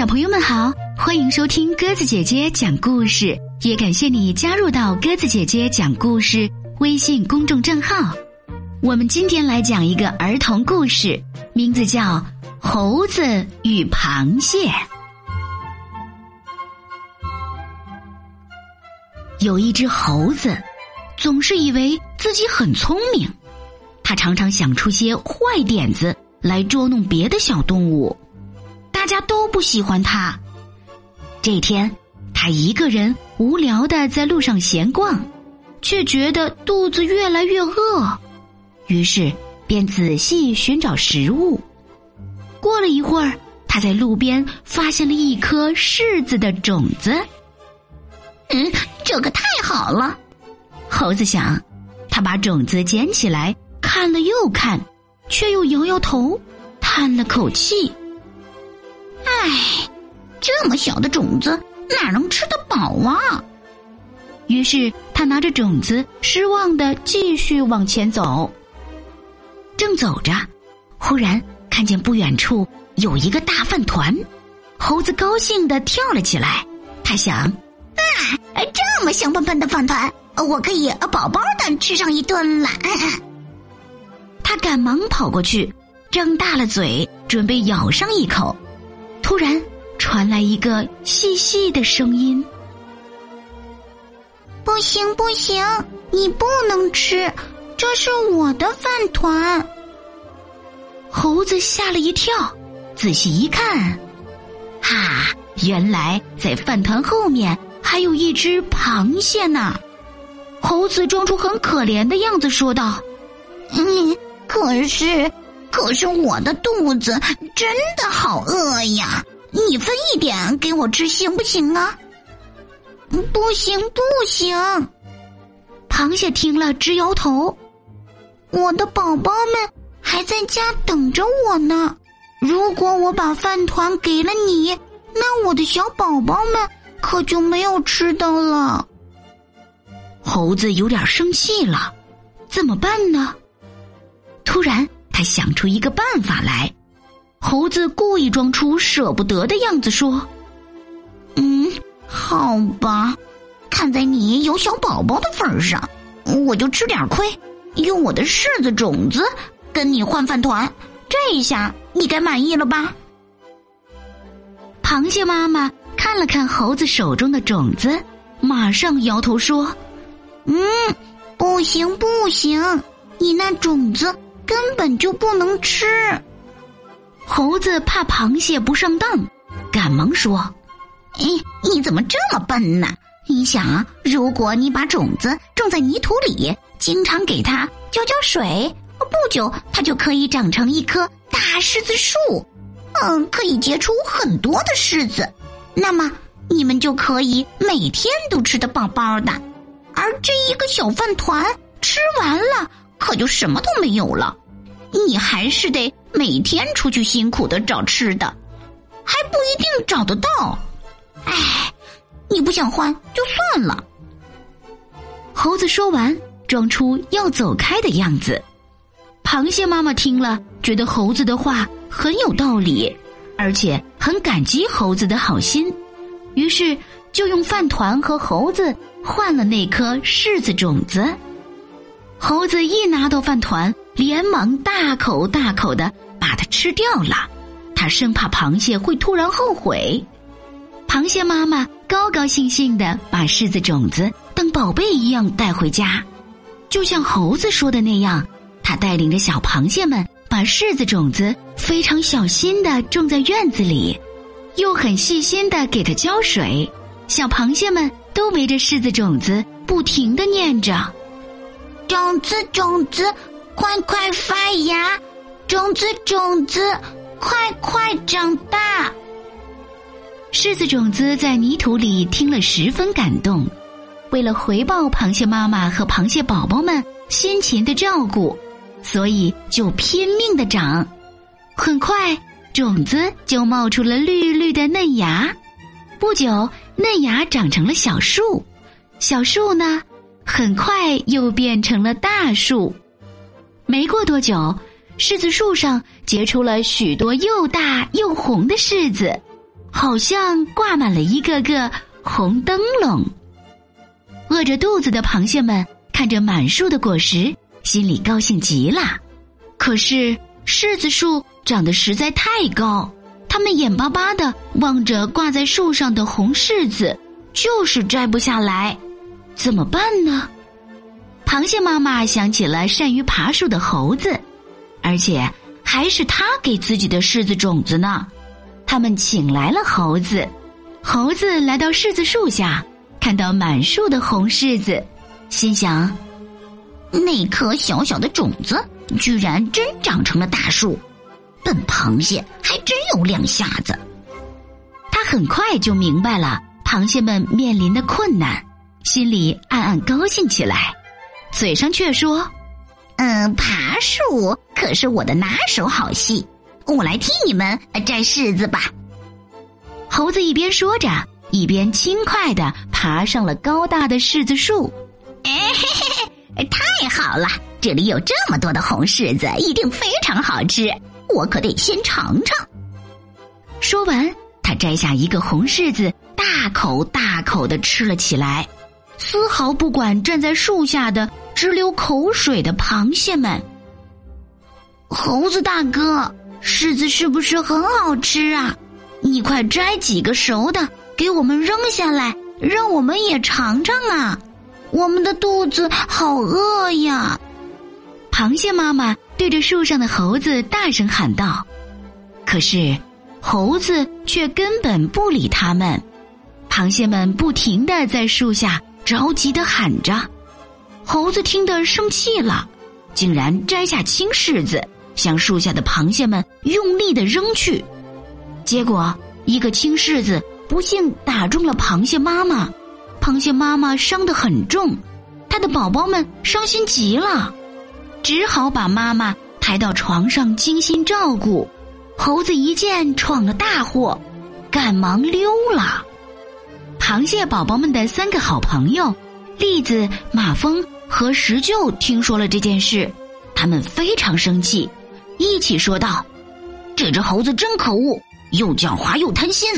小朋友们好，欢迎收听鸽子姐姐讲故事，也感谢你加入到鸽子姐姐讲故事微信公众账号。我们今天来讲一个儿童故事，名字叫《猴子与螃蟹》。有一只猴子，总是以为自己很聪明，他常常想出些坏点子来捉弄别的小动物。家都不喜欢他。这天，他一个人无聊的在路上闲逛，却觉得肚子越来越饿，于是便仔细寻找食物。过了一会儿，他在路边发现了一颗柿子的种子。嗯，这个太好了，猴子想。他把种子捡起来看了又看，却又摇摇头，叹了口气。唉，这么小的种子哪能吃得饱啊？于是他拿着种子，失望的继续往前走。正走着，忽然看见不远处有一个大饭团，猴子高兴的跳了起来。他想：啊，这么香喷喷的饭团，我可以饱饱的吃上一顿了。他赶忙跑过去，张大了嘴，准备咬上一口。突然传来一个细细的声音：“不行，不行，你不能吃，这是我的饭团。”猴子吓了一跳，仔细一看，哈，原来在饭团后面还有一只螃蟹呢。猴子装出很可怜的样子，说道：“嗯，可是。”可是我的肚子真的好饿呀！你分一点给我吃行不行啊？不行不行！螃蟹听了直摇头。我的宝宝们还在家等着我呢。如果我把饭团给了你，那我的小宝宝们可就没有吃的了。猴子有点生气了，怎么办呢？突然。他想出一个办法来，猴子故意装出舍不得的样子说：“嗯，好吧，看在你有小宝宝的份上，我就吃点亏，用我的柿子种子跟你换饭团。这一下你该满意了吧？”螃蟹妈妈看了看猴子手中的种子，马上摇头说：“嗯，不行不行，你那种子。”根本就不能吃。猴子怕螃蟹不上当，赶忙说：“哎，你怎么这么笨呢？你想啊，如果你把种子种在泥土里，经常给它浇浇水，不久它就可以长成一棵大柿子树。嗯，可以结出很多的柿子。那么你们就可以每天都吃得饱饱的。而这一个小饭团吃完了，可就什么都没有了。”你还是得每天出去辛苦的找吃的，还不一定找得到。唉，你不想换就算了。猴子说完，装出要走开的样子。螃蟹妈妈听了，觉得猴子的话很有道理，而且很感激猴子的好心，于是就用饭团和猴子换了那颗柿子种子。猴子一拿到饭团。连忙大口大口的把它吃掉了，他生怕螃蟹会突然后悔。螃蟹妈妈高高兴兴的把柿子种子当宝贝一样带回家，就像猴子说的那样，他带领着小螃蟹们把柿子种子非常小心的种在院子里，又很细心的给它浇水。小螃蟹们都围着柿子种子不停的念着：“种子，种子。”快快发芽，种子种子，快快长大。柿子种子在泥土里听了十分感动，为了回报螃蟹妈妈和螃蟹宝宝们辛勤的照顾，所以就拼命的长。很快，种子就冒出了绿绿的嫩芽。不久，嫩芽长成了小树，小树呢，很快又变成了大树。没过多久，柿子树上结出了许多又大又红的柿子，好像挂满了一个个红灯笼。饿着肚子的螃蟹们看着满树的果实，心里高兴极了。可是柿子树长得实在太高，他们眼巴巴的望着挂在树上的红柿子，就是摘不下来，怎么办呢？螃蟹妈妈想起了善于爬树的猴子，而且还是他给自己的柿子种子呢。他们请来了猴子，猴子来到柿子树下，看到满树的红柿子，心想：那颗小小的种子。居然真长成了大树，笨螃蟹还真有两下子。他很快就明白了螃蟹们面临的困难，心里暗暗高兴起来，嘴上却说：“嗯，爬树可是我的拿手好戏，我来替你们摘柿子吧。”猴子一边说着，一边轻快的爬上了高大的柿子树。哎嘿嘿嘿，太好了！这里有这么多的红柿子，一定非常好吃。我可得先尝尝。说完，他摘下一个红柿子，大口大口的吃了起来，丝毫不管站在树下的直流口水的螃蟹们。猴子大哥，柿子是不是很好吃啊？你快摘几个熟的给我们扔下来，让我们也尝尝啊！我们的肚子好饿呀。螃蟹妈妈对着树上的猴子大声喊道：“可是，猴子却根本不理他们。螃蟹们不停的在树下着急的喊着。猴子听得生气了，竟然摘下青柿子，向树下的螃蟹们用力的扔去。结果，一个青柿子不幸打中了螃蟹妈妈，螃蟹妈妈伤得很重，它的宝宝们伤心极了。”只好把妈妈抬到床上精心照顾。猴子一见闯了大祸，赶忙溜了。螃蟹宝宝们的三个好朋友栗子、马蜂和石臼听说了这件事，他们非常生气，一起说道：“这只猴子真可恶，又狡猾又贪心，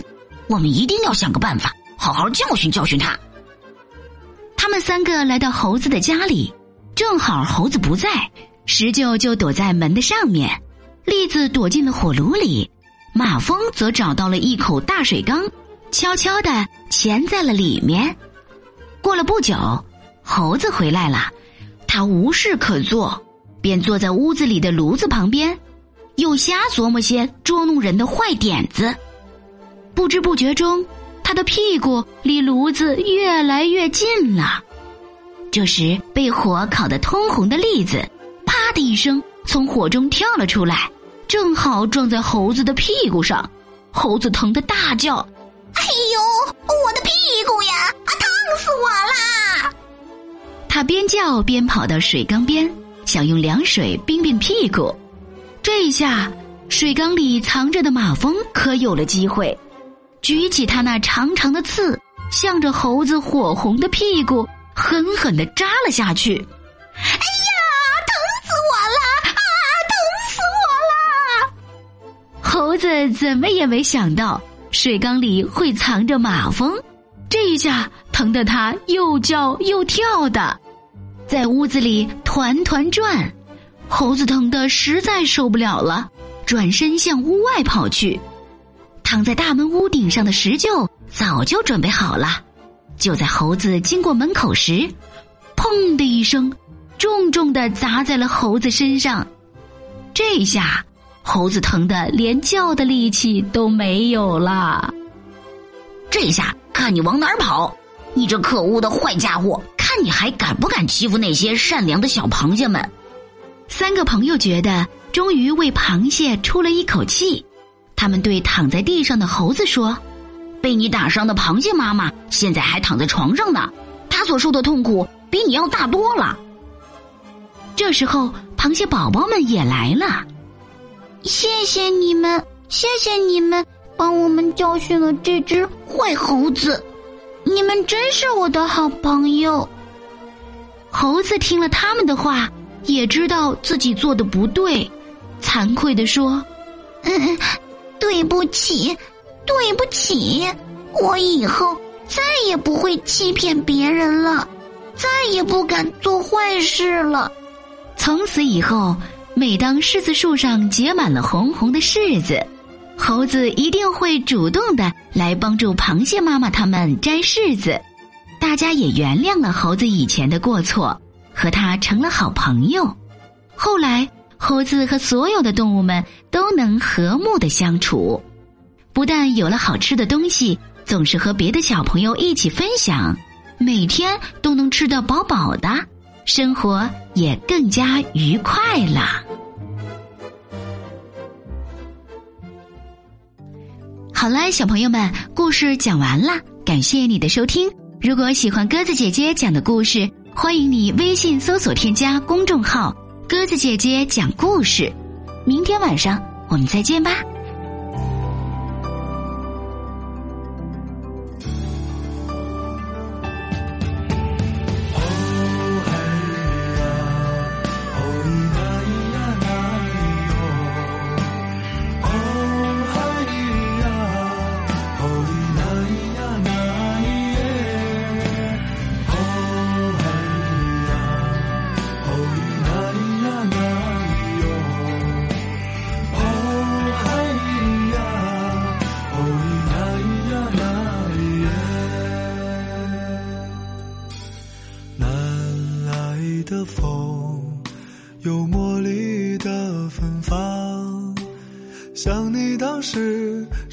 我们一定要想个办法，好好教训教训他。”他们三个来到猴子的家里。正好猴子不在，石臼就躲在门的上面，栗子躲进了火炉里，马蜂则找到了一口大水缸，悄悄的潜在了里面。过了不久，猴子回来了，他无事可做，便坐在屋子里的炉子旁边，又瞎琢磨些捉弄人的坏点子。不知不觉中，他的屁股离炉子越来越近了。这时，被火烤得通红的栗子，啪的一声从火中跳了出来，正好撞在猴子的屁股上。猴子疼得大叫：“哎呦，股呀！啊，烫死我啦！”他边叫边跑到水缸边，想用凉水冰冰屁股。这一下，水缸里藏着的马蜂可有了机会，举起他那长长的刺，向着猴子火红的屁股。狠狠的扎了下去，哎呀，疼死我了！啊，疼死我了！猴子怎么也没想到水缸里会藏着马蜂，这一下疼得他又叫又跳的，在屋子里团团转。猴子疼得实在受不了了，转身向屋外跑去。躺在大门屋顶上的石臼早就准备好了。就在猴子经过门口时，砰的一声，重重的砸在了猴子身上。这下，猴子疼得连叫的力气都没有了。这下看你往哪儿跑！你这可恶的坏家伙，看你还敢不敢欺负那些善良的小螃蟹们！三个朋友觉得终于为螃蟹出了一口气，他们对躺在地上的猴子说。被你打伤的螃蟹妈妈现在还躺在床上呢，她所受的痛苦比你要大多了。这时候，螃蟹宝宝们也来了，谢谢你们，谢谢你们帮我们教训了这只坏猴子，你们真是我的好朋友。猴子听了他们的话，也知道自己做的不对，惭愧的说：“嗯，对不起。”对不起，我以后再也不会欺骗别人了，再也不敢做坏事了。从此以后，每当柿子树上结满了红红的柿子，猴子一定会主动的来帮助螃蟹妈妈他们摘柿子。大家也原谅了猴子以前的过错，和他成了好朋友。后来，猴子和所有的动物们都能和睦的相处，不但有了好吃的东西，总是和别的小朋友一起分享，每天都能吃得饱饱的，生活也更加愉快了。好啦，小朋友们，故事讲完啦，感谢你的收听。如果喜欢鸽子姐姐讲的故事，欢迎你微信搜索添加公众号“鸽子姐姐讲故事”。明天晚上我们再见吧。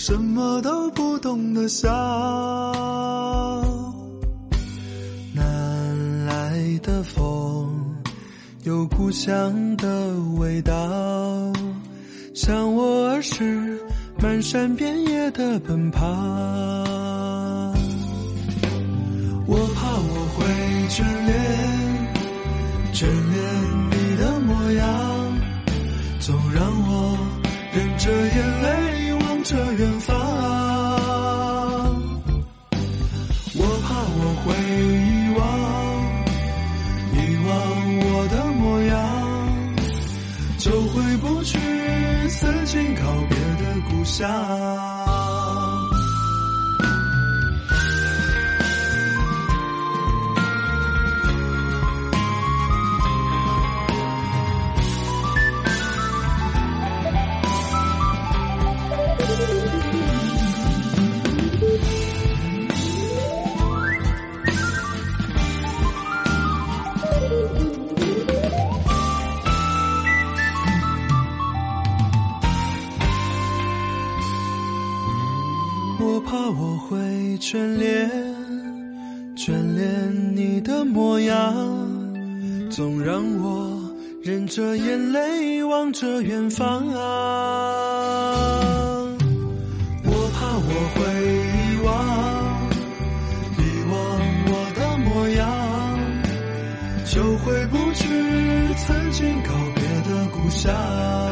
什么都不懂的笑。南来的风，有故乡的味道，像我儿时漫山遍野的奔跑。我怕我会眷恋。眷恋你的模样，总让我忍着眼泪这远方。我怕我会遗忘，遗忘我的模样，就回不去曾经告别的故乡。着眼泪望着远方啊。我怕我会遗忘，遗忘我的模样，就回不去曾经告别的故乡。